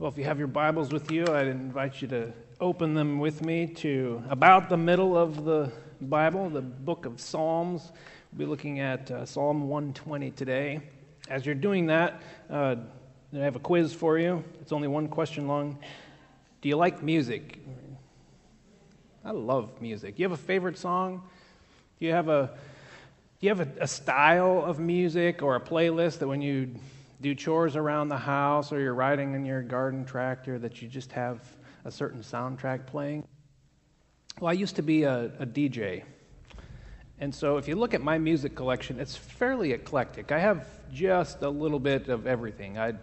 Well, if you have your Bibles with you, I'd invite you to open them with me to about the middle of the Bible, the book of Psalms. We'll be looking at uh, Psalm 120 today. As you're doing that, uh, I have a quiz for you. It's only one question long. Do you like music? I love music. Do you have a favorite song? Do you have a do you have a, a style of music or a playlist that when you do chores around the house or you're riding in your garden tractor that you just have a certain soundtrack playing? Well, I used to be a, a DJ. And so if you look at my music collection, it's fairly eclectic. I have just a little bit of everything. I,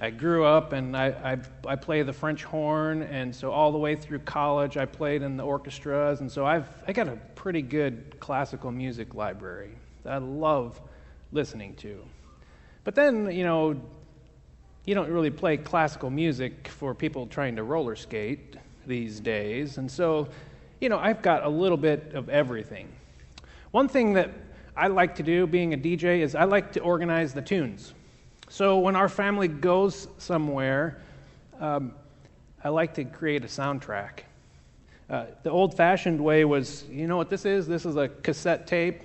I grew up and I, I, I play the French horn, and so all the way through college I played in the orchestras, and so I've I got a pretty good classical music library that I love listening to. But then, you know, you don't really play classical music for people trying to roller skate these days. And so, you know, I've got a little bit of everything. One thing that I like to do being a DJ is I like to organize the tunes. So when our family goes somewhere, um, I like to create a soundtrack. Uh, the old fashioned way was you know what this is? This is a cassette tape.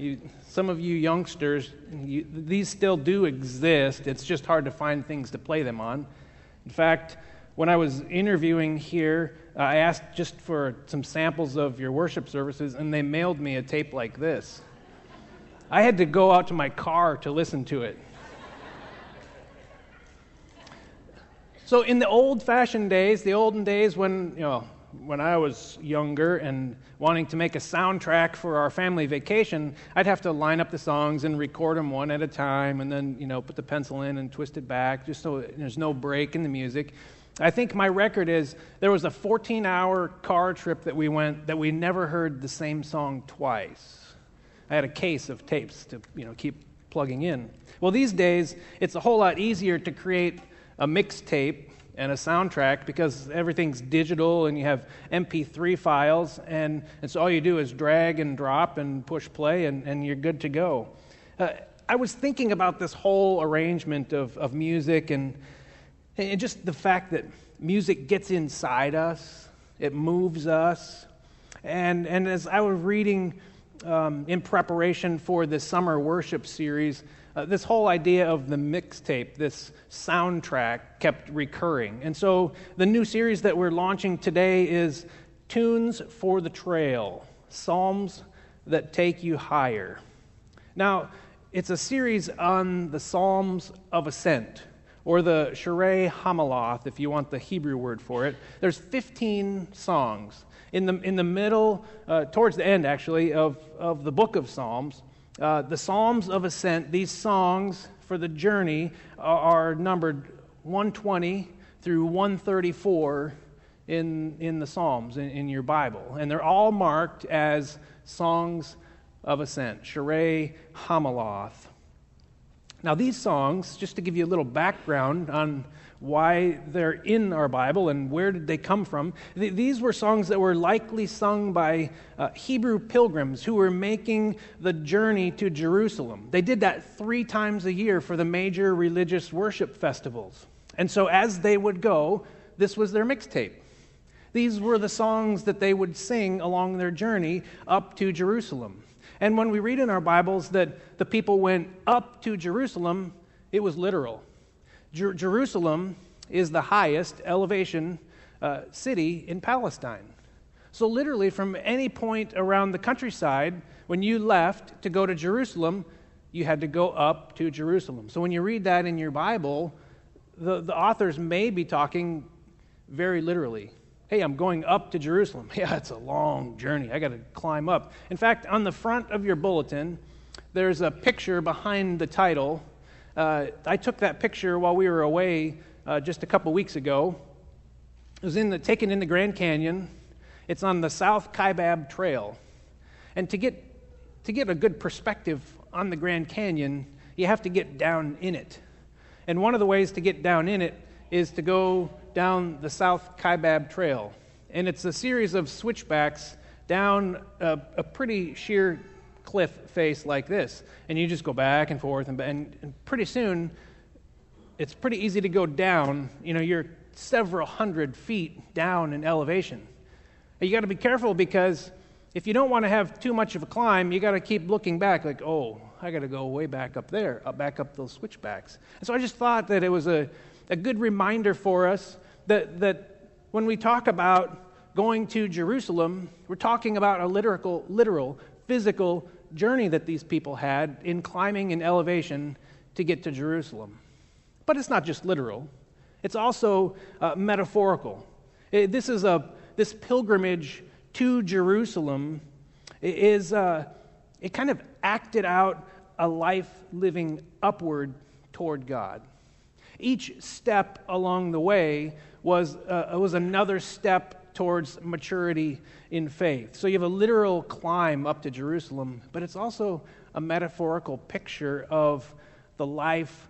You, some of you youngsters, you, these still do exist. It's just hard to find things to play them on. In fact, when I was interviewing here, uh, I asked just for some samples of your worship services, and they mailed me a tape like this. I had to go out to my car to listen to it. so, in the old fashioned days, the olden days when, you know, when I was younger and wanting to make a soundtrack for our family vacation, I'd have to line up the songs and record them one at a time and then, you know, put the pencil in and twist it back just so there's no break in the music. I think my record is there was a 14 hour car trip that we went that we never heard the same song twice. I had a case of tapes to, you know, keep plugging in. Well, these days, it's a whole lot easier to create a mixtape and a soundtrack because everything's digital and you have MP3 files, and, and so all you do is drag and drop and push play, and, and you're good to go. Uh, I was thinking about this whole arrangement of, of music and, and just the fact that music gets inside us, it moves us. And, and as I was reading um, in preparation for this summer worship series, uh, this whole idea of the mixtape, this soundtrack, kept recurring. And so the new series that we're launching today is Tunes for the Trail Psalms that Take You Higher. Now, it's a series on the Psalms of Ascent, or the Shirei Hamaloth, if you want the Hebrew word for it. There's 15 songs. In the, in the middle, uh, towards the end actually, of, of the book of Psalms, uh, the Psalms of Ascent, these songs for the journey, are, are numbered 120 through 134 in, in the Psalms, in, in, your Bible. And they're all marked as songs of ascent, Shirei Hamaloth. Now, these songs, just to give you a little background on why they're in our Bible and where did they come from. Th- these were songs that were likely sung by uh, Hebrew pilgrims who were making the journey to Jerusalem. They did that three times a year for the major religious worship festivals. And so as they would go, this was their mixtape. These were the songs that they would sing along their journey up to Jerusalem. And when we read in our Bibles that the people went up to Jerusalem, it was literal. Jer- Jerusalem is the highest elevation uh, city in Palestine. So, literally, from any point around the countryside, when you left to go to Jerusalem, you had to go up to Jerusalem. So, when you read that in your Bible, the, the authors may be talking very literally. Hey, I'm going up to Jerusalem. Yeah, it's a long journey. I got to climb up. In fact, on the front of your bulletin, there's a picture behind the title uh, I took that picture while we were away uh, just a couple weeks ago. It was in the, taken in the Grand Canyon. It's on the South Kaibab Trail. And to get, to get a good perspective on the Grand Canyon, you have to get down in it. And one of the ways to get down in it is to go down the South Kaibab Trail. And it's a series of switchbacks down a, a pretty sheer cliff face like this. And you just go back and forth, and, and, and pretty soon it's pretty easy to go down. You know, you're several hundred feet down in elevation. And you got to be careful because if you don't want to have too much of a climb, you got to keep looking back, like, oh, I got to go way back up there, up back up those switchbacks. And so I just thought that it was a, a good reminder for us that, that when we talk about going to Jerusalem, we're talking about a literal, literal, physical journey that these people had in climbing in elevation to get to Jerusalem. But it's not just literal, it's also uh, metaphorical. It, this is a this pilgrimage to Jerusalem is uh, it kind of acted out a life living upward toward God. Each step along the way was, uh, was another step towards maturity in faith. So you have a literal climb up to Jerusalem, but it's also a metaphorical picture of the life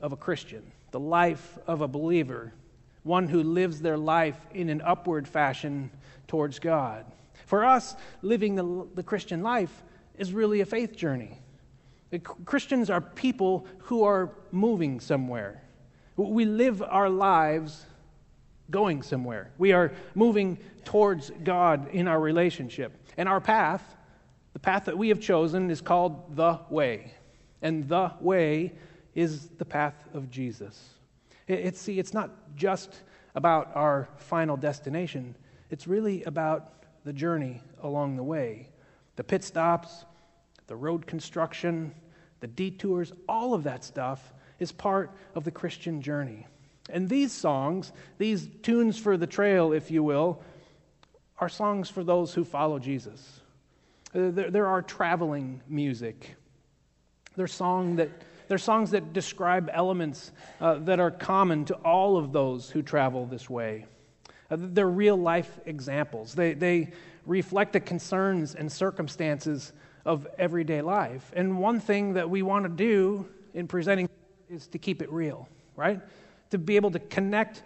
of a Christian, the life of a believer, one who lives their life in an upward fashion towards God. For us, living the, the Christian life is really a faith journey. Christians are people who are moving somewhere. We live our lives going somewhere. We are moving towards God in our relationship. And our path, the path that we have chosen, is called the way. And the way is the path of Jesus. It's, see, it's not just about our final destination, it's really about the journey along the way. The pit stops, the road construction, the detours, all of that stuff is part of the Christian journey. And these songs, these tunes for the trail, if you will, are songs for those who follow Jesus. Uh, there, are traveling music. They're, song that, they're songs that describe elements uh, that are common to all of those who travel this way. Uh, they're real life examples. They, they reflect the concerns and circumstances of everyday life. And one thing that we want to do in presenting is to keep it real, right? To be able to connect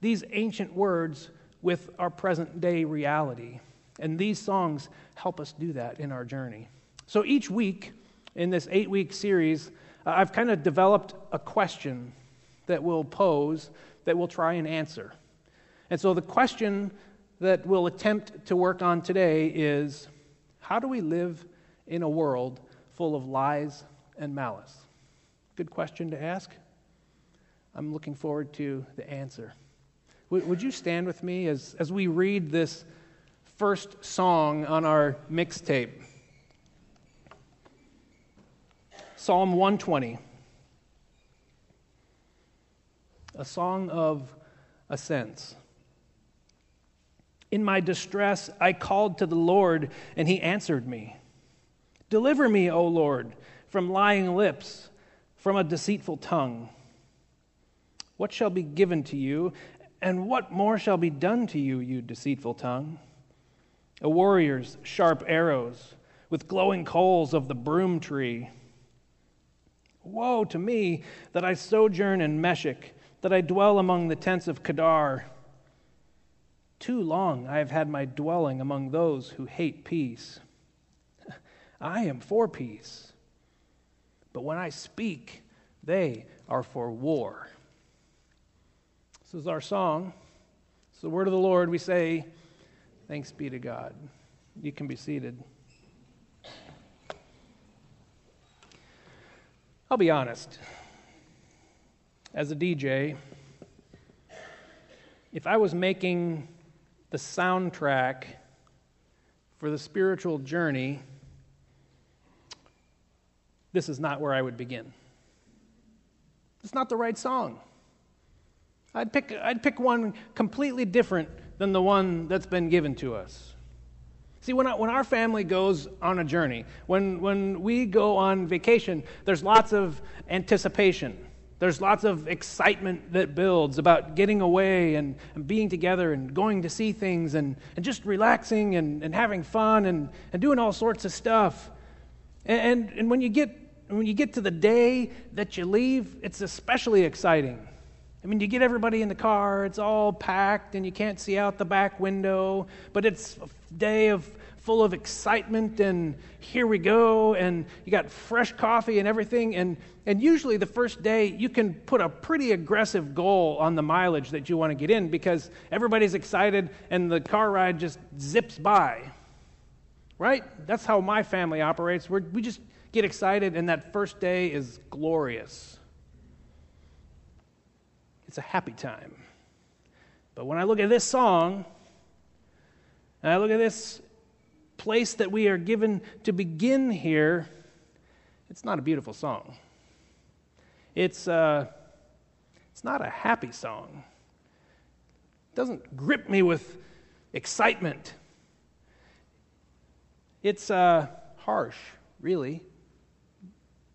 these ancient words with our present day reality. And these songs help us do that in our journey. So each week in this eight week series, uh, I've kind of developed a question that we'll pose that we'll try and answer. And so the question that we'll attempt to work on today is how do we live in a world full of lies and malice? Good question to ask. I'm looking forward to the answer. W- would you stand with me as, as we read this first song on our mixtape? Psalm 120, a song of ascents. In my distress, I called to the Lord, and he answered me. Deliver me, O Lord, from lying lips, from a deceitful tongue. What shall be given to you, and what more shall be done to you, you deceitful tongue? A warrior's sharp arrows, with glowing coals of the broom tree. Woe to me that I sojourn in Meshech, that I dwell among the tents of Kedar. Too long I have had my dwelling among those who hate peace. I am for peace, but when I speak, they are for war. This is our song. It's the word of the Lord. We say, Thanks be to God. You can be seated. I'll be honest. As a DJ, if I was making the soundtrack for the spiritual journey, this is not where I would begin. It's not the right song. I'd pick, I'd pick one completely different than the one that's been given to us. See, when, I, when our family goes on a journey, when, when we go on vacation, there's lots of anticipation. There's lots of excitement that builds about getting away and, and being together and going to see things and, and just relaxing and, and having fun and, and doing all sorts of stuff. And, and, and when, you get, when you get to the day that you leave, it's especially exciting. I mean, you get everybody in the car, it's all packed, and you can't see out the back window, but it's a day of full of excitement and here we go and you got fresh coffee and everything and and usually the first day you can put a pretty aggressive goal on the mileage that you want to get in because everybody's excited and the car ride just zips by. Right? That's how my family operates. We're, we just get excited and that first day is glorious it's a happy time but when i look at this song and I look at this place that we are given to begin here, it's not a beautiful song. It's, uh, it's not a happy song. It doesn't grip me with excitement. It's uh, harsh, really,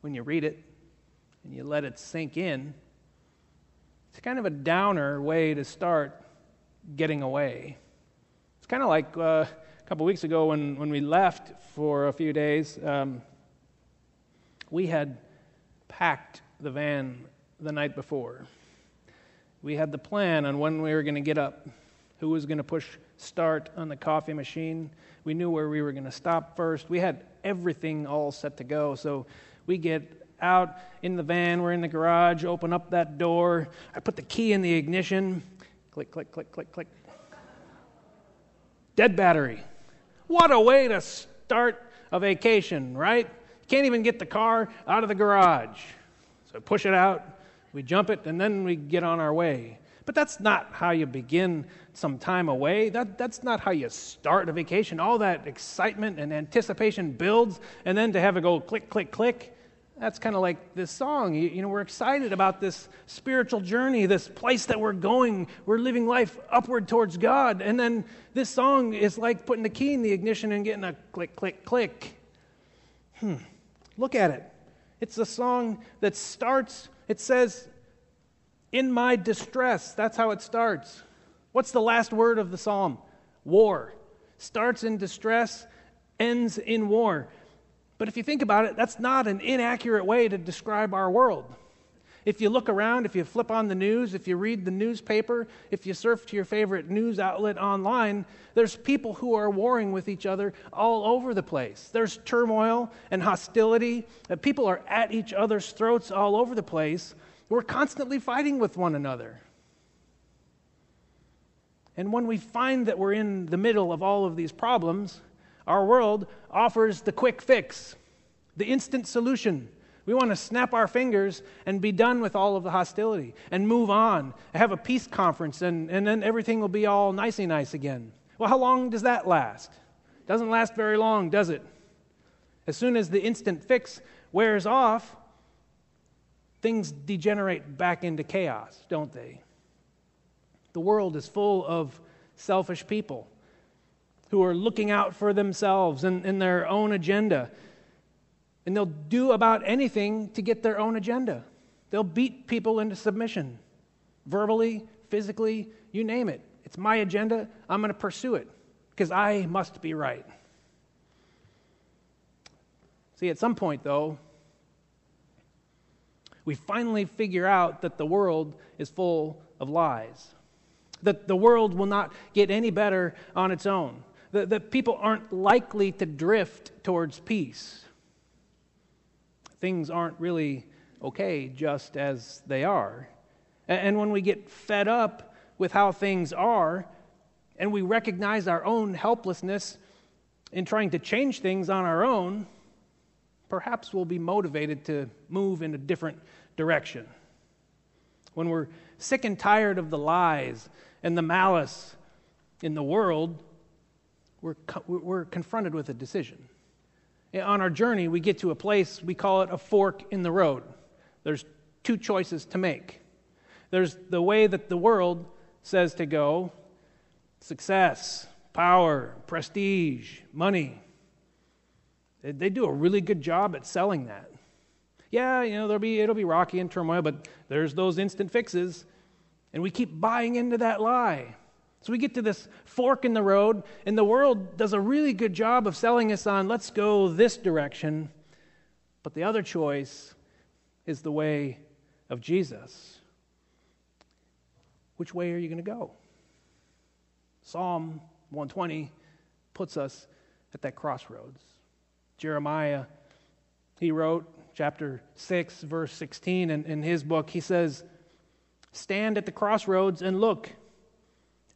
when you read it and you let it sink in. It's kind of a downer way to start getting away. It's kind of like uh, a couple weeks ago when, when we left for a few days, um, we had packed the van the night before. We had the plan on when we were going to get up, who was going to push start on the coffee machine. We knew where we were going to stop first. We had everything all set to go. So we get out in the van, we're in the garage, open up that door. I put the key in the ignition. Click, click, click, click, click. Dead battery. What a way to start a vacation, right? Can't even get the car out of the garage. So push it out, we jump it, and then we get on our way. But that's not how you begin some time away. That, that's not how you start a vacation. All that excitement and anticipation builds, and then to have it go click, click, click, that's kind of like this song. You, you, know, we're excited about this spiritual journey, this place that we're going. We're living life upward towards God. And then this song is like putting the key in the ignition and getting a click, click, click. Hmm. Look at it. It's a song that starts, it says, In my distress. That's how it starts. What's the last word of the psalm? War. Starts in distress, ends in war. But if you think about it, that's not an inaccurate way to describe our world. If you look around, if you flip on the news, if you read the newspaper, if you surf to your favorite news outlet online, there's people who are warring with each other all over the place. There's turmoil and hostility. Uh, people are at each other's throats all over the place. We're constantly fighting with one another. And when we find that we're in the middle of all of these problems, our world offers the quick fix, the instant solution. We want to snap our fingers and be done with all of the hostility and move on, have a peace conference, and, and then everything will be all nicey nice again. Well, how long does that last? Doesn't last very long, does it? As soon as the instant fix wears off, things degenerate back into chaos, don't they? The world is full of selfish people who are looking out for themselves and, and their own agenda. And they'll do about anything to get their own agenda. They'll beat people into submission, verbally, physically, you name it. It's my agenda. I'm going to pursue it because I must be right. See, at some point, though, we finally figure out that the world is full of lies, that the world will not get any better on its own, that, that people aren't likely to drift towards peace. Things aren't really okay just as they are. And when we get fed up with how things are, and we recognize our own helplessness in trying to change things on our own, perhaps we'll be motivated to move in a different direction. When we're sick and tired of the lies and the malice in the world, we're, we're confronted with a decision. On our journey, we get to a place, we call it a fork in the road. There's two choices to make. There's the way that the world says to go success, power, prestige, money. They do a really good job at selling that. Yeah, you know, there'll be, it'll be rocky and turmoil, but there's those instant fixes. And we keep buying into that lie. So we get to this fork in the road, and the world does a really good job of selling us on let's go this direction. But the other choice is the way of Jesus. Which way are you going to go? Psalm 120 puts us at that crossroads. Jeremiah, he wrote chapter 6, verse 16 in, in his book, he says, Stand at the crossroads and look.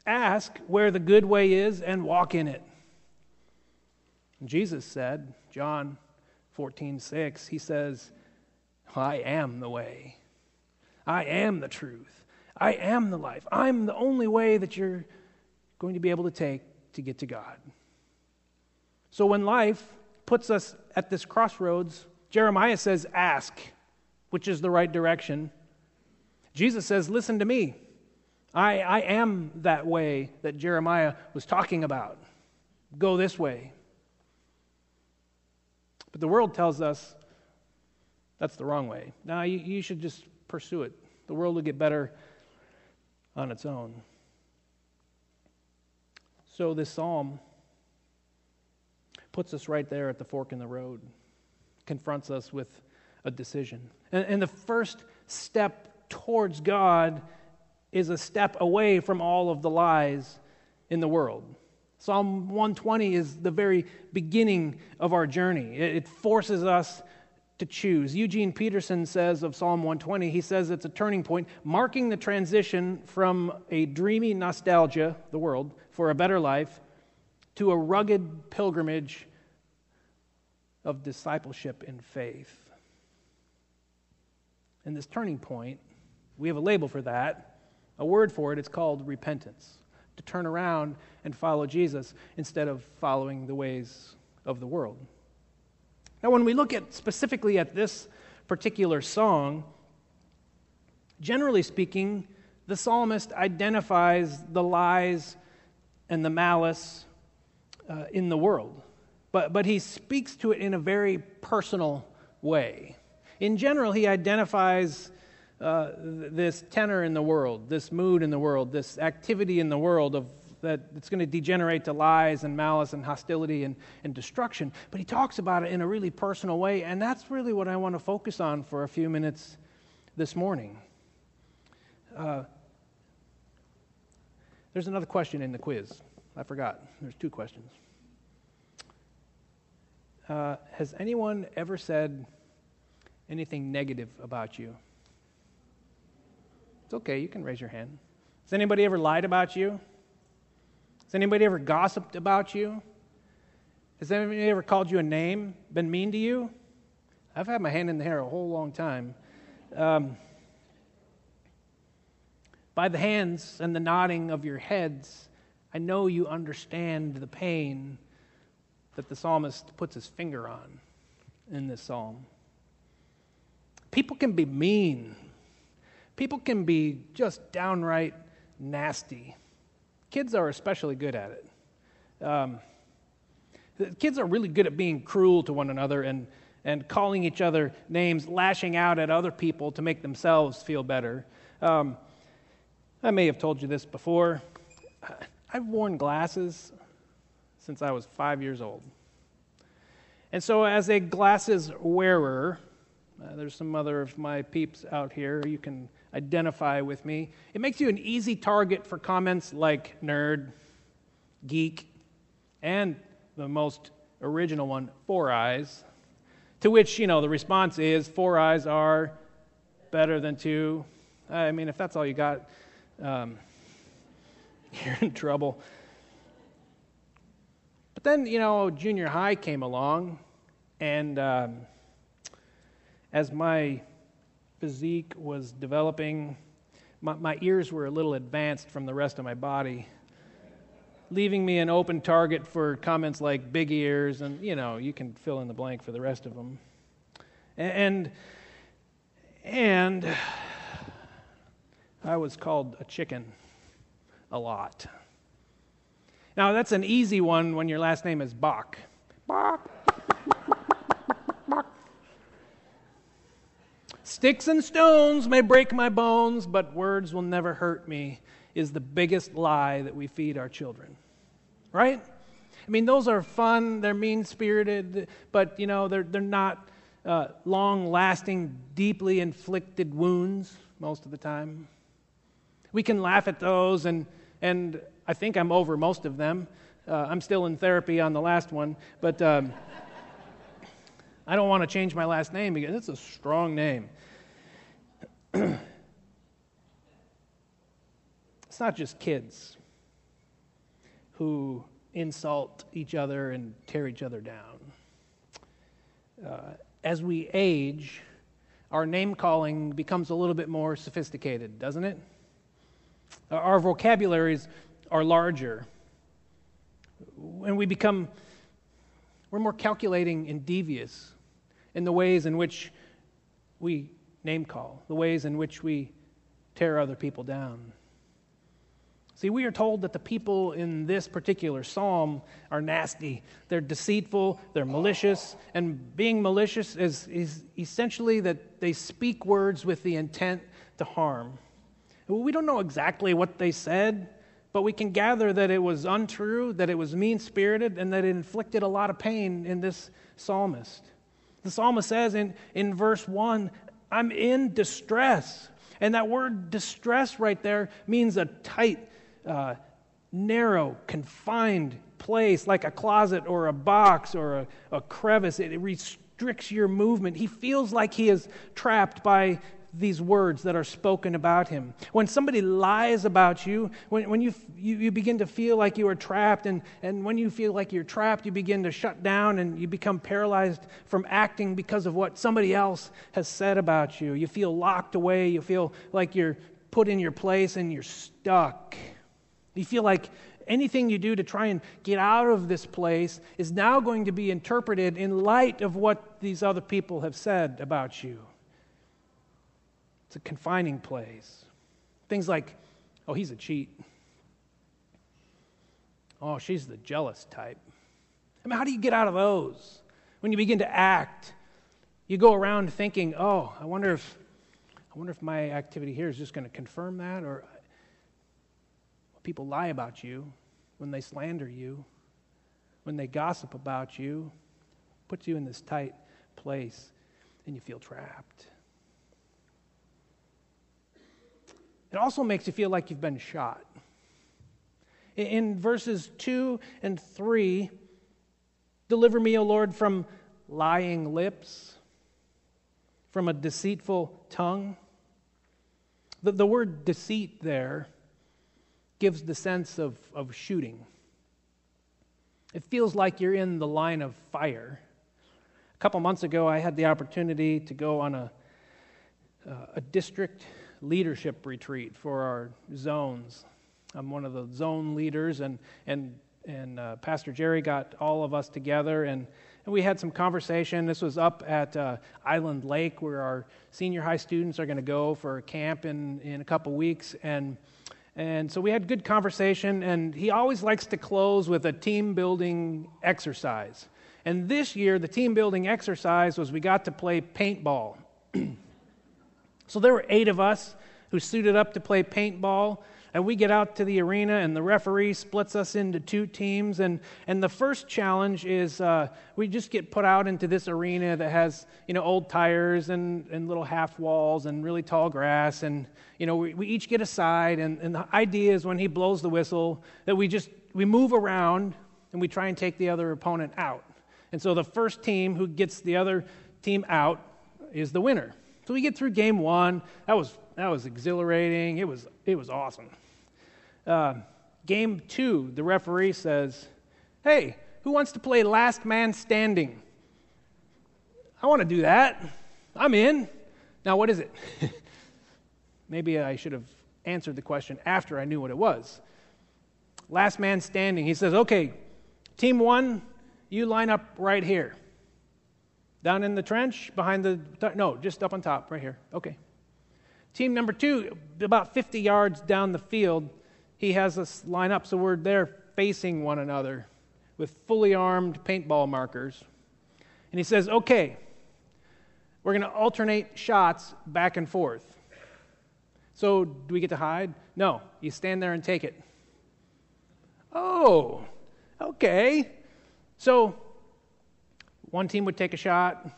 Ask where the good way is and walk in it. Jesus said, John 14, 6, he says, I am the way. I am the truth. I am the life. I'm the only way that you're going to be able to take to get to God. So when life puts us at this crossroads, Jeremiah says, Ask, which is the right direction. Jesus says, Listen to me. I, I am that way that Jeremiah was talking about. Go this way. But the world tells us that's the wrong way. Now, you, you should just pursue it. The world will get better on its own. So, this psalm puts us right there at the fork in the road, confronts us with a decision. And, and the first step towards God is a step away from all of the lies in the world. Psalm 120 is the very beginning of our journey. It forces us to choose. Eugene Peterson says of Psalm 120, he says it's a turning point, marking the transition from a dreamy nostalgia, the world, for a better life, to a rugged pilgrimage of discipleship in faith. And this turning point, we have a label for that, a word for it, it's called repentance. To turn around and follow Jesus instead of following the ways of the world. Now, when we look at specifically at this particular song, generally speaking, the psalmist identifies the lies and the malice uh, in the world, but, but he speaks to it in a very personal way. In general, he identifies uh, this tenor in the world, this mood in the world, this activity in the world of that it's going to degenerate to lies and malice and hostility and, and destruction. But he talks about it in a really personal way, and that's really what I want to focus on for a few minutes this morning. Uh, there's another question in the quiz. I forgot. There's two questions. Uh, has anyone ever said anything negative about you? It's okay, you can raise your hand. Has anybody ever lied about you? Has anybody ever gossiped about you? Has anybody ever called you a name, been mean to you? I've had my hand in the hair a whole long time. Um, by the hands and the nodding of your heads, I know you understand the pain that the psalmist puts his finger on in this psalm. People can be mean, people can be just downright nasty. Kids are especially good at it. Um, kids are really good at being cruel to one another and, and calling each other names, lashing out at other people to make themselves feel better. Um, I may have told you this before. I've worn glasses since I was five years old. And so, as a glasses wearer, uh, there's some other of my peeps out here. You can identify with me. It makes you an easy target for comments like nerd, geek, and the most original one, four eyes. To which, you know, the response is four eyes are better than two. I mean, if that's all you got, um, you're in trouble. But then, you know, junior high came along, and um, as my physique was developing, my, my ears were a little advanced from the rest of my body, leaving me an open target for comments like big ears, and you know, you can fill in the blank for the rest of them. And, and I was called a chicken a lot. Now, that's an easy one when your last name is Bach. Bach. Sticks and stones may break my bones, but words will never hurt me, is the biggest lie that we feed our children. Right? I mean, those are fun, they're mean spirited, but, you know, they're, they're not uh, long lasting, deeply inflicted wounds most of the time. We can laugh at those, and, and I think I'm over most of them. Uh, I'm still in therapy on the last one, but um, I don't want to change my last name because it's a strong name. it's not just kids who insult each other and tear each other down. Uh, as we age, our name calling becomes a little bit more sophisticated, doesn't it? Our vocabularies are larger. When we become, we're more calculating and devious in the ways in which we name call, the ways in which we tear other people down. See, we are told that the people in this particular psalm are nasty. They're deceitful, they're malicious, and being malicious is, is essentially that they speak words with the intent to harm. We don't know exactly what they said, but we can gather that it was untrue, that it was mean spirited, and that it inflicted a lot of pain in this psalmist. The psalmist says in, in verse 1 I'm in distress. And that word distress right there means a tight, uh, narrow, confined place, like a closet or a box or a, a crevice. It, it restricts your movement. He feels like he is trapped by these words that are spoken about him. When somebody lies about you, when, when you, you, you, begin to feel like you are trapped, and, and when you feel like you're trapped, you begin to shut down and you become paralyzed from acting because of what somebody else has said about you. You feel locked away, you feel like you're put in your place and you're stuck. You feel like anything you do to try and get out of this place is now going to be interpreted in light of what these other people have said about you. It's a confining place. Things like, oh, he's a cheat. Oh, she's the jealous type. I mean, how do you get out of those? When you begin to act, you go around thinking, oh, I wonder if, I wonder if my activity here is just going to confirm that, or people lie about you, when they slander you, when they gossip about you, puts you in this tight place and you feel trapped. It also makes you feel like you've been shot. In verses 2 and 3, deliver me, O Lord, from lying lips, from a deceitful tongue. The, the word deceit there gives the sense of, of shooting. It feels like you're in the line of fire. A couple months ago, I had the opportunity to go on a, uh, a district leadership retreat for our zones. I'm one of the zone leaders, and, and, and uh, Pastor Jerry got all of us together, and, and we had some conversation. This was up at uh, Island Lake, where our senior high students are going to go for a camp in, in a couple weeks. And and so we had good conversation, and he always likes to close with a team building exercise. And this year, the team building exercise was we got to play paintball. so there were eight of us who suited up to play paintball. And we get out to the arena, and the referee splits us into two teams. And, and the first challenge is uh, we just get put out into this arena that has you know, old tires and, and little half walls and really tall grass. And you know, we, we each get a side. And, and the idea is when he blows the whistle, that we just we move around and we try and take the other opponent out. And so the first team who gets the other team out is the winner. So we get through game one. That was that was exhilarating. It was, it was awesome. Uh, game two, the referee says, Hey, who wants to play last man standing? I want to do that. I'm in. Now, what is it? Maybe I should have answered the question after I knew what it was. Last man standing. He says, Okay, team one, you line up right here. Down in the trench, behind the. No, just up on top, right here. Okay. Team number two, about 50 yards down the field, he has us line up so we're there facing one another with fully armed paintball markers. And he says, okay, we're going to alternate shots back and forth. So, do we get to hide? No, you stand there and take it. Oh, okay. So, one team would take a shot,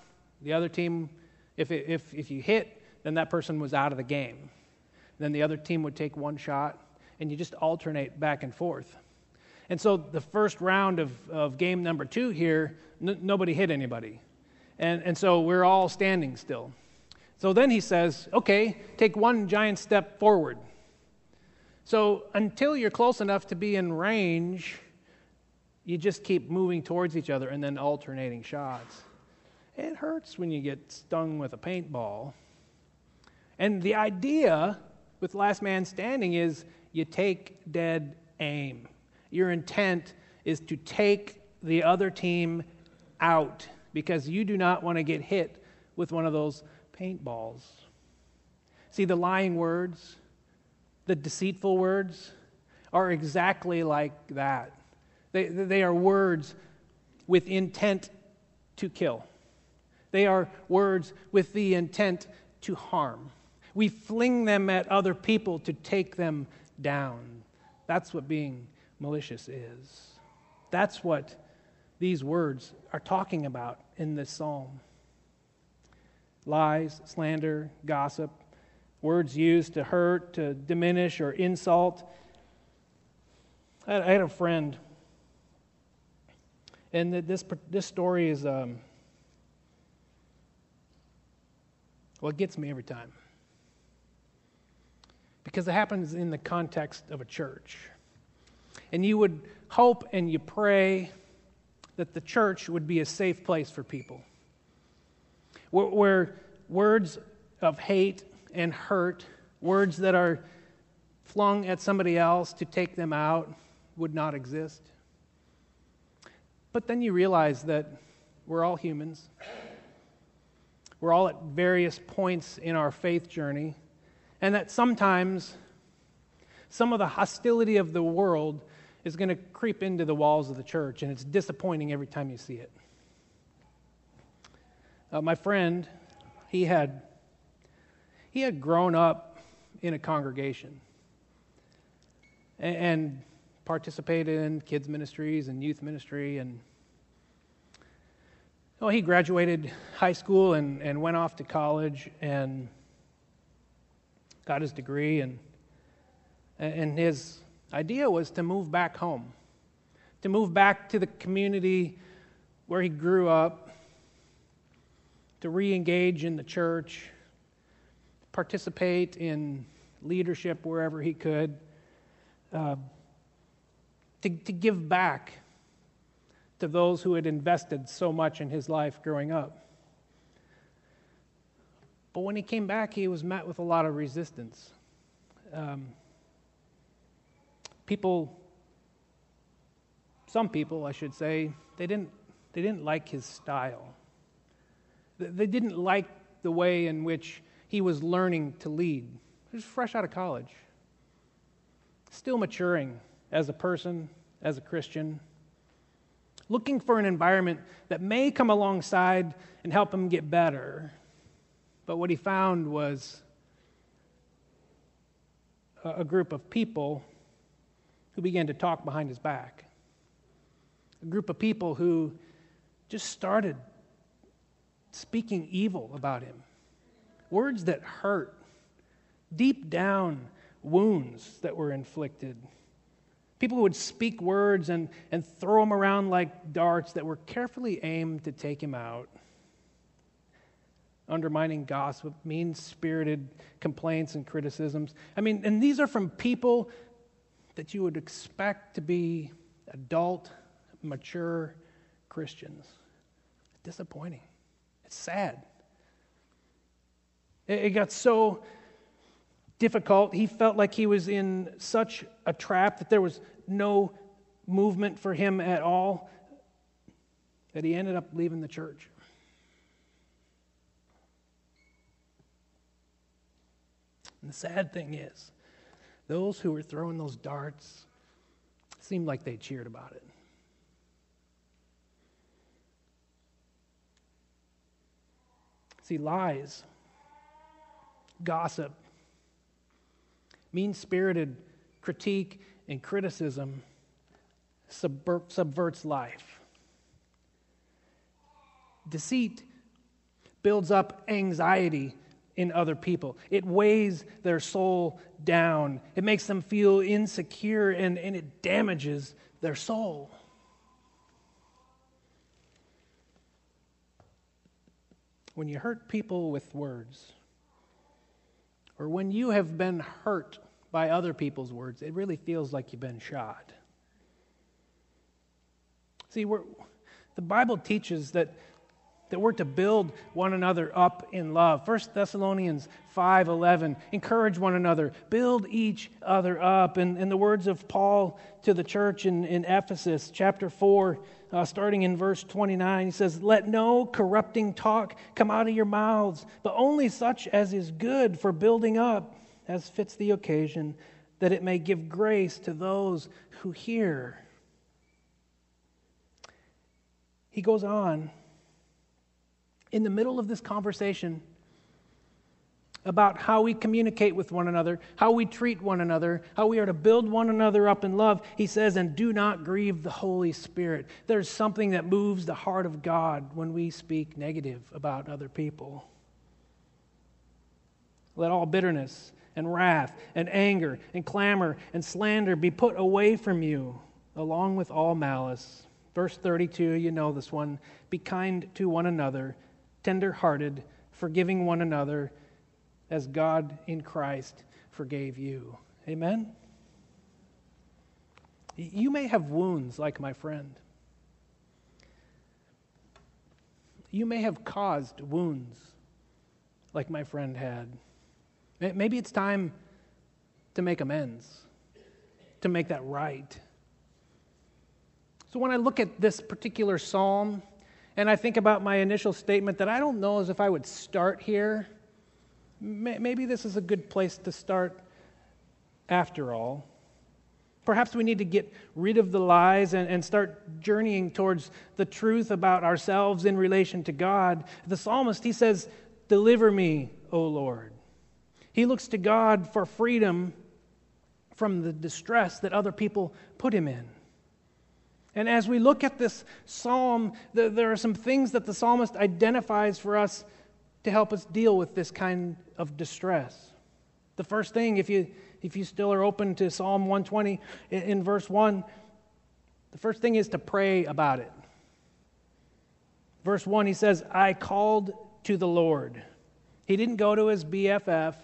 the other team, if, if, if you hit, then that person was out of the game. Then the other team would take one shot, and you just alternate back and forth. And so the first round of, of game number two here, n- nobody hit anybody. And, and so we're all standing still. So then he says, okay, take one giant step forward. So until you're close enough to be in range, you just keep moving towards each other and then alternating shots. It hurts when you get stung with a paintball. And the idea with Last Man Standing is you take dead aim. Your intent is to take the other team out because you do not want to get hit with one of those paintballs. See, the lying words, the deceitful words, are exactly like that. They, they are words with intent to kill, they are words with the intent to harm. We fling them at other people to take them down. That's what being malicious is. That's what these words are talking about in this psalm lies, slander, gossip, words used to hurt, to diminish, or insult. I had a friend, and this, this story is um, gets me every time because it happens in the context of a church. And you would hope and you pray that the church would be a safe place for people, where, where words of hate and hurt, words that are flung at somebody else to take them out, would not exist. But then you realize that we're all humans. We're all at various points in our faith journey and that sometimes some of the hostility of the world is going to creep into the walls of the church, and it's disappointing every time you see it. Uh, my friend, he had he had grown up in a congregation and, and participated in kids ministries and youth ministry. And well, he graduated high school and, and went off to college and got his degree, and, and his idea was to move back home, to move back to the community where he grew up, to re engage in the church, participate in leadership wherever he could, uh, to, to give back to those who had invested so much in his life growing up. But when he came back, he was met with a lot of resistance. Um, people, some people, I should say, they didn't, they didn't like his style. They didn't like the way in which he was learning to lead. He was fresh out of college, still maturing as a person, as a Christian, looking for an environment that may come alongside and help him get better but what he found was a group of people who began to talk behind his back. A group of people who just started speaking evil about him. Words that hurt, deep down wounds that were inflicted. People who would speak words and, and throw them around like darts that were carefully aimed to take him out undermining gossip, mean spirited complaints and criticisms. I mean, and these are from people that you would expect to be adult, mature Christians. Disappointing. It's sad. It got so difficult. He felt like he was in such a trap that there was no movement for him at all that he ended up leaving the church. And the sad thing is, those who were throwing those darts seemed like they cheered about it. See, lies, gossip, mean spirited critique and criticism subverts life. Deceit builds up anxiety in other people. It weighs their soul down. It makes them feel insecure and, and it damages their soul. When you hurt people with words, or when you have been hurt by other people's words, it really feels like you've been shot. See, the Bible teaches that that we're to build one another up in love. 1 Thessalonians 5:11 encourage one another, build each other up. And in the words of Paul to the church in, in Ephesus, chapter 4, uh, starting in verse 29, he says, Let no corrupting talk come out of your mouths, but only such as is good for building up, as fits the occasion, that it may give grace to those who hear. He goes on in the middle of this conversation about how we communicate with one another, how we treat one another, how we are to build one another up in love, he says, and do not grieve the Holy Spirit. There's something that moves the heart of God when we speak negative about other people. Let all bitterness and wrath and anger and clamor and slander be put away from you, along with all malice. Verse 32, you know this one. Be kind to one another tenderhearted, forgiving one another as God in Christ forgave you. Amen? You may have wounds like my friend. You may have caused wounds like my friend had. Maybe it's time to make amends, to make that right. So when I look at this particular psalm, and I think about my initial statement that I don't know as if I would start here. Maybe this is a good place to start after all. Perhaps we need to get rid of the lies and, and start journeying towards the truth about ourselves in relation to God. The psalmist, he says, Deliver me, O Lord. He looks to God for freedom from the distress that other people put him in. And as we look at this psalm, there are some things that the psalmist identifies for us to help us deal with this kind of distress. The first thing, if you, if you still are open to Psalm 120 in, in verse 1, the first thing is to pray about it. Verse 1, he says, I called to the Lord. He didn't go to his BFF.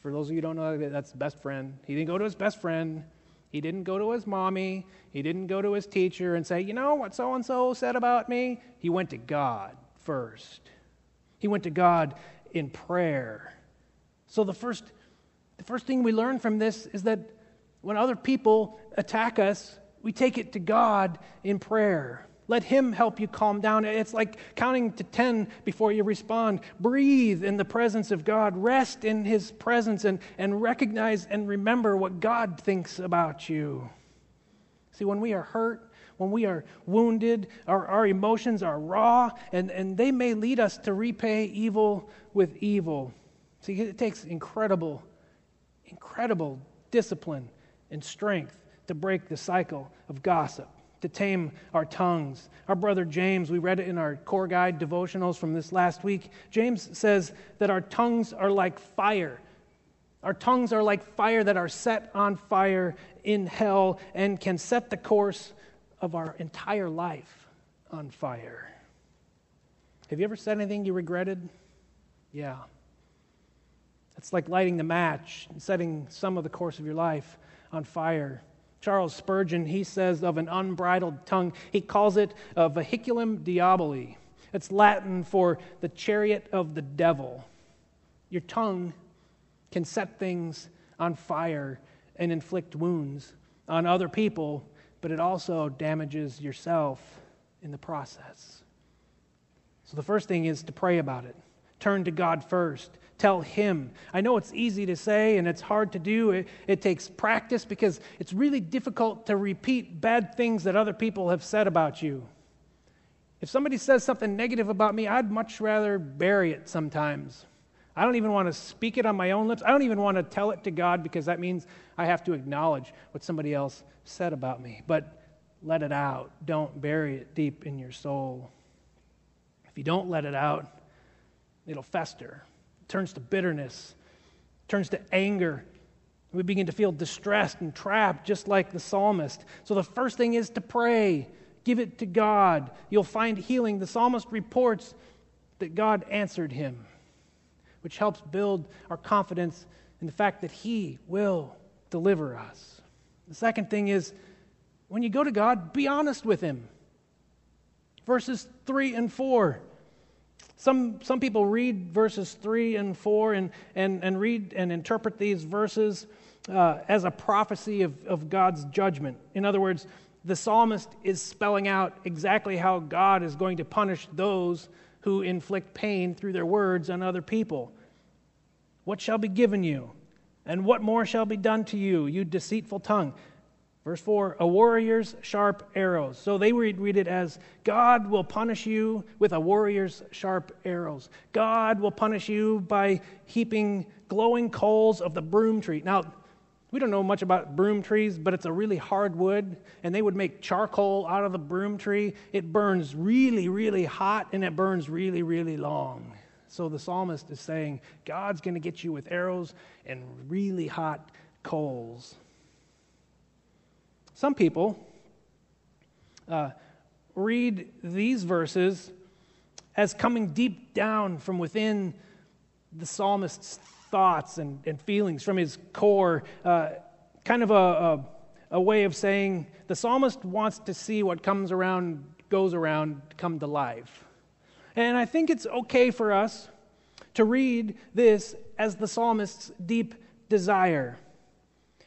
For those of you don't know, that's best friend. He didn't go to his best friend. He didn't go to his mommy. He didn't go to his teacher and say, You know what so and so said about me? He went to God first. He went to God in prayer. So the first, the first thing we learn from this is that when other people attack us, we take it to God in prayer. Let Him help you calm down. It's like counting to 10 before you respond. Breathe in the presence of God. Rest in His presence and, and recognize and remember what God thinks about you. See, when we are hurt, when we are wounded, our, our emotions are raw, and, and they may lead us to repay evil with evil. See, it takes incredible, incredible discipline and strength to break the cycle of gossip to tame our tongues. Our brother James, we read it in our core guide devotionals from this last week. James says that our tongues are like fire. Our tongues are like fire that are set on fire in hell and can set the course of our entire life on fire. Have you ever said anything you regretted? Yeah. It's like lighting the match and setting some of the course of your life on fire. Charles Spurgeon, he says of an unbridled tongue, he calls it a vehiculum diaboli. It's Latin for the chariot of the devil. Your tongue can set things on fire and inflict wounds on other people, but it also damages yourself in the process. So the first thing is to pray about it. Turn to God first tell Him. I know it's easy to say and it's hard to do. It, it, takes practice because it's really difficult to repeat bad things that other people have said about you. If somebody says something negative about me, I'd much rather bury it sometimes. I don't even want to speak it on my own lips. I don't even want to tell it to God because that means I have to acknowledge what somebody else said about me. But let it out. Don't bury it deep in your soul. If you don't let it out, it'll fester It turns to bitterness, it turns to anger. We begin to feel distressed and trapped, just like the psalmist. So the first thing is to pray. Give it to God. You'll find healing. The psalmist reports that God answered him, which helps build our confidence in the fact that He will deliver us. The second thing is when you go to God, be honest with Him. Verses 3 and 4. Some, some people read verses 3 and 4 and, and, and read and interpret these verses uh, as a prophecy of, of God's judgment. In other words, the psalmist is spelling out exactly how God is going to punish those who inflict pain through their words on other people. What shall be given you? And what more shall be done to you, you deceitful tongue? Verse 4 A warrior's sharp arrows. So they read, read it as God will punish you with a warrior's sharp arrows. God will punish you by heaping glowing coals of the broom tree. Now, we don't know much about broom trees, but it's a really hard wood, and they would make charcoal out of the broom tree. It burns really, really hot, and it burns really, really long. So the psalmist is saying, God's going to get you with arrows and really hot coals. Some people uh, read these verses as coming deep down from within the psalmist's thoughts and, and feelings, from his core, uh, kind of a, a, a way of saying the psalmist wants to see what comes around, goes around, come to life. And I think it's okay for us to read this as the psalmist's deep desire.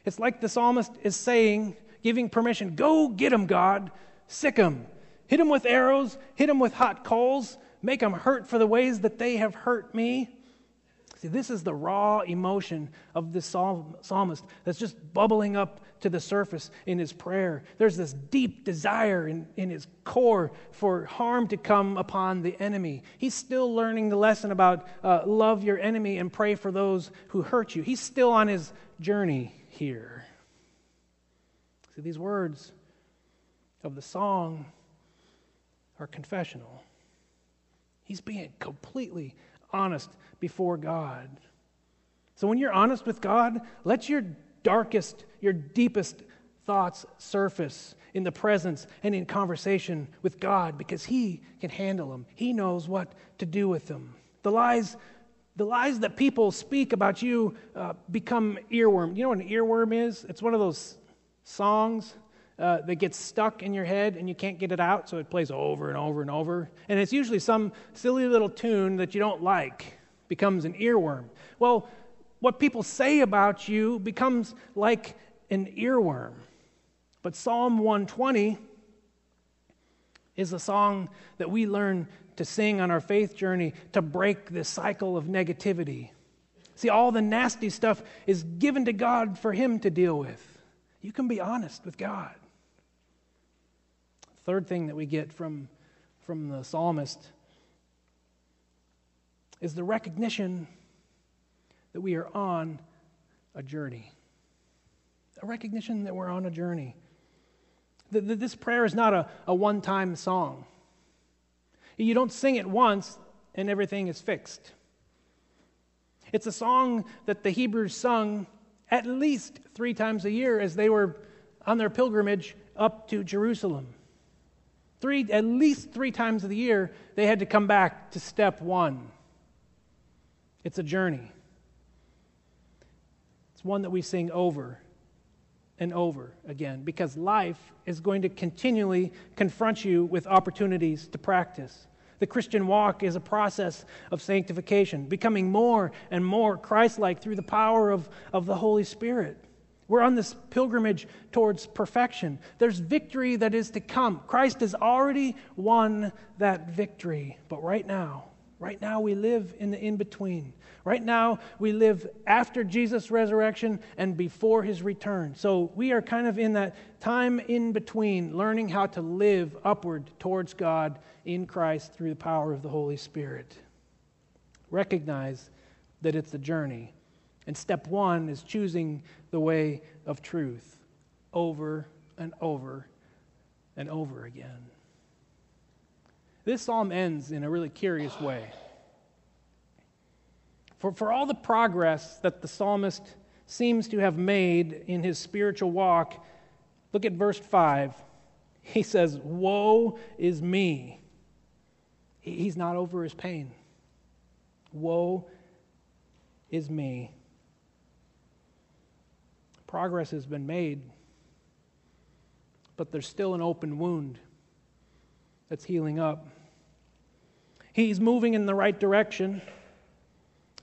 It's like the psalmist is saying, giving permission, go get him, God, sick him, hit him with arrows, hit him with hot coals, make him hurt for the ways that they have hurt me. See, this is the raw emotion of this psalmist that's just bubbling up to the surface in his prayer. There's this deep desire in, in his core for harm to come upon the enemy. He's still learning the lesson about uh, love your enemy and pray for those who hurt you. He's still on his journey here. See, these words of the song are confessional. He's being completely honest before God. So when you're honest with God, let your darkest, your deepest thoughts surface in the presence and in conversation with God because He can handle them. He knows what to do with them. The lies, the lies that people speak about you uh, become earworm. You know what an earworm is? It's one of those songs uh, that gets stuck in your head and you can't get it out, so it plays over and over and over. And it's usually some silly little tune that you don't like becomes an earworm. Well, what people say about you becomes like an earworm. But Psalm 120 is a song that we learn to sing on our faith journey to break this cycle of negativity. See, all the nasty stuff is given to God for Him to deal with. You can be honest with God. Third thing that we get from, from the psalmist is the recognition that we are on a journey. A recognition that we're on a journey. That this prayer is not a, a one time song. You don't sing it once and everything is fixed. It's a song that the Hebrews sung at least three times a year as they were on their pilgrimage up to Jerusalem. Three, at least three times of the year, they had to come back to step one. It's a journey. It's one that we sing over and over again because life is going to continually confront you with opportunities to practice. The Christian walk is a process of sanctification, becoming more and more Christ like through the power of, of the Holy Spirit. We're on this pilgrimage towards perfection. There's victory that is to come. Christ has already won that victory. But right now, right now we live in the in between. Right now, we live after Jesus' resurrection and before his return. So we are kind of in that time in between, learning how to live upward towards God in Christ through the power of the Holy Spirit. Recognize that it's a journey. And step one is choosing the way of truth over and over and over again. This psalm ends in a really curious way. For, for all the progress that the psalmist seems to have made in his spiritual walk, look at verse 5. He says, Woe is me. He's not over his pain. Woe is me. Progress has been made, but there's still an open wound that's healing up. He's moving in the right direction,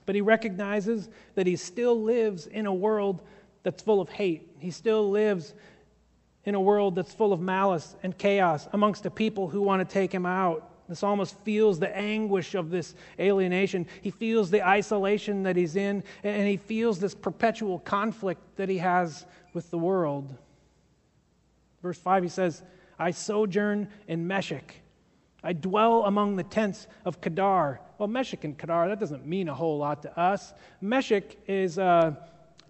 but he recognizes that he still lives in a world that's full of hate. He still lives in a world that's full of malice and chaos amongst a people who want to take him out. The psalmist feels the anguish of this alienation. He feels the isolation that he's in, and he feels this perpetual conflict that he has with the world. Verse 5, he says, I sojourn in Meshech. I dwell among the tents of Kedar. Well, Meshech and Kedar, that doesn't mean a whole lot to us. Meshech is uh,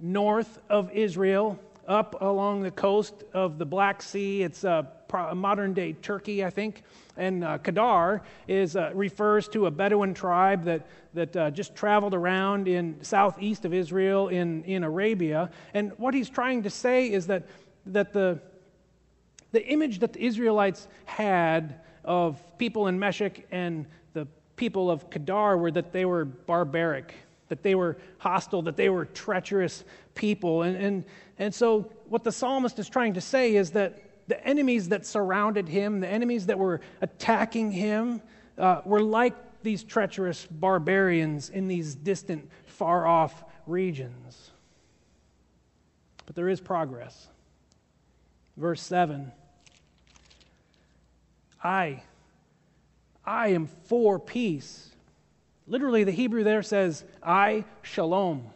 north of Israel, up along the coast of the Black Sea. It's uh, modern day Turkey, I think. And uh, is, uh, refers to a Bedouin tribe that, that uh, just traveled around in southeast of Israel in, in Arabia. And what he's trying to say is that, that the, the image that the Israelites had of people in Meshech and the people of Kedar were that they were barbaric, that they were hostile, that they were treacherous people. And, and, and so, what the psalmist is trying to say is that the enemies that surrounded him, the enemies that were attacking him, uh, were like these treacherous barbarians in these distant, far off regions. But there is progress. Verse 7 I, I am for peace. Literally, the Hebrew there says, I shalom.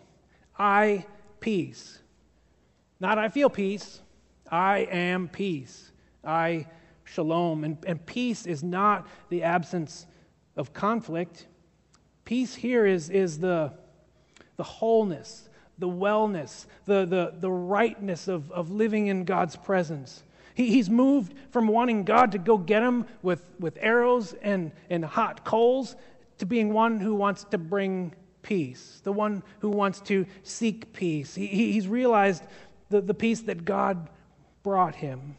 I peace. Not I feel peace. I am peace. I shalom. And, and peace is not the absence of conflict. Peace here is, is the, the wholeness, the wellness, the, the, the rightness of, of living in God's presence. He, he's moved from wanting God to go get him with, with arrows and, and hot coals to being one who wants to bring peace, the one who wants to seek peace. He, he's realized the, the peace that God brought him.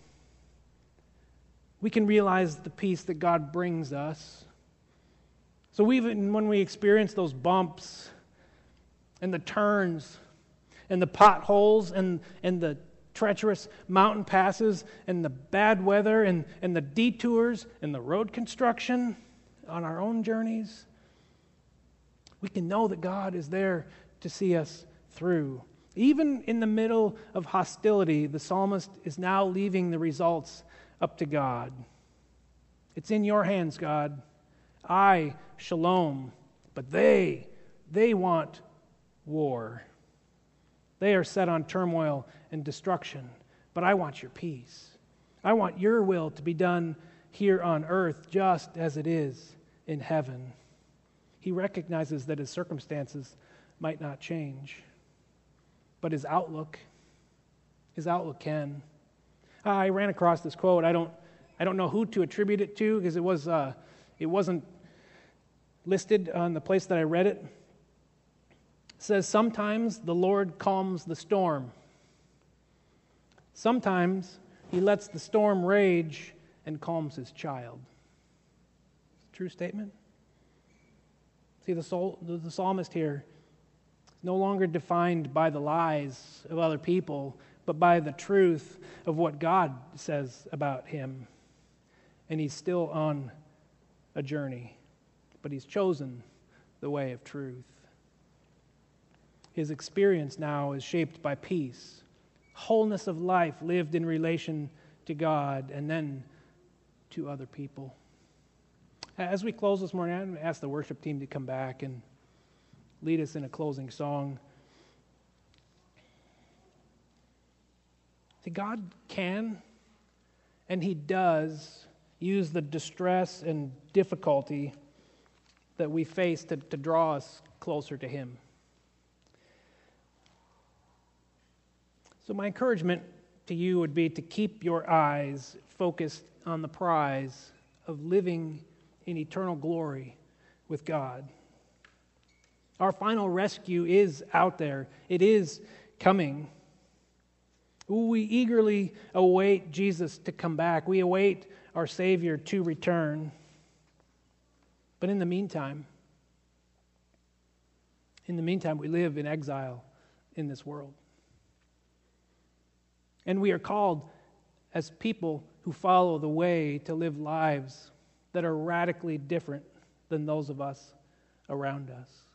We can realize the peace that God brings us. So, even when we experience those bumps and the turns and the potholes and, and the treacherous mountain passes and the bad weather and, and the detours and the road construction on our own journeys, we can know that God is there to see us through. Even in the middle of hostility, the psalmist is now leaving the results up to God. It's in your hands, God. I, shalom, but they, they want war. They are set on turmoil and destruction, but I want your peace. I want your will to be done here on earth just as it is in heaven. He recognizes that his circumstances might not change but his outlook, his outlook can. I ran across this quote. I don't, I don't know who to attribute it to because it, was, uh, it wasn't listed on the place that I read it. It says, Sometimes the Lord calms the storm. Sometimes he lets the storm rage and calms his child. It's a True statement? See, the, soul, the, the psalmist here no longer defined by the lies of other people, but by the truth of what God says about him. And he's still on a journey, but he's chosen the way of truth. His experience now is shaped by peace, wholeness of life lived in relation to God and then to other people. As we close this morning, I'm going to ask the worship team to come back and lead us in a closing song. See, God can and He does use the distress and difficulty that we face to, to draw us closer to Him. So, my encouragement to you would be to keep your eyes focused on the prize of living in eternal glory with God. Our final rescue is out there, it is coming. We eagerly await Jesus to come back. We await our Savior to return. But in the meantime, in the meantime, we live in exile in this world. And we are called as people who follow the way to live lives that are radically different than those of us around us.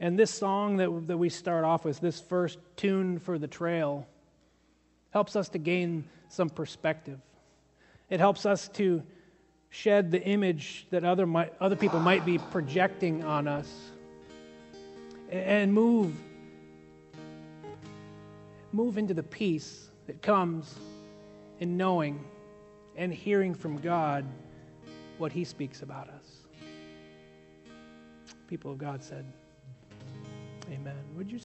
And this song that, that we start off with, this first tune for the trail, helps us to gain some perspective. It helps us to shed the image that other, might, other people might be projecting on us and move move into the peace that comes in knowing and hearing from God what he speaks about us. People of God said, Amen. Would you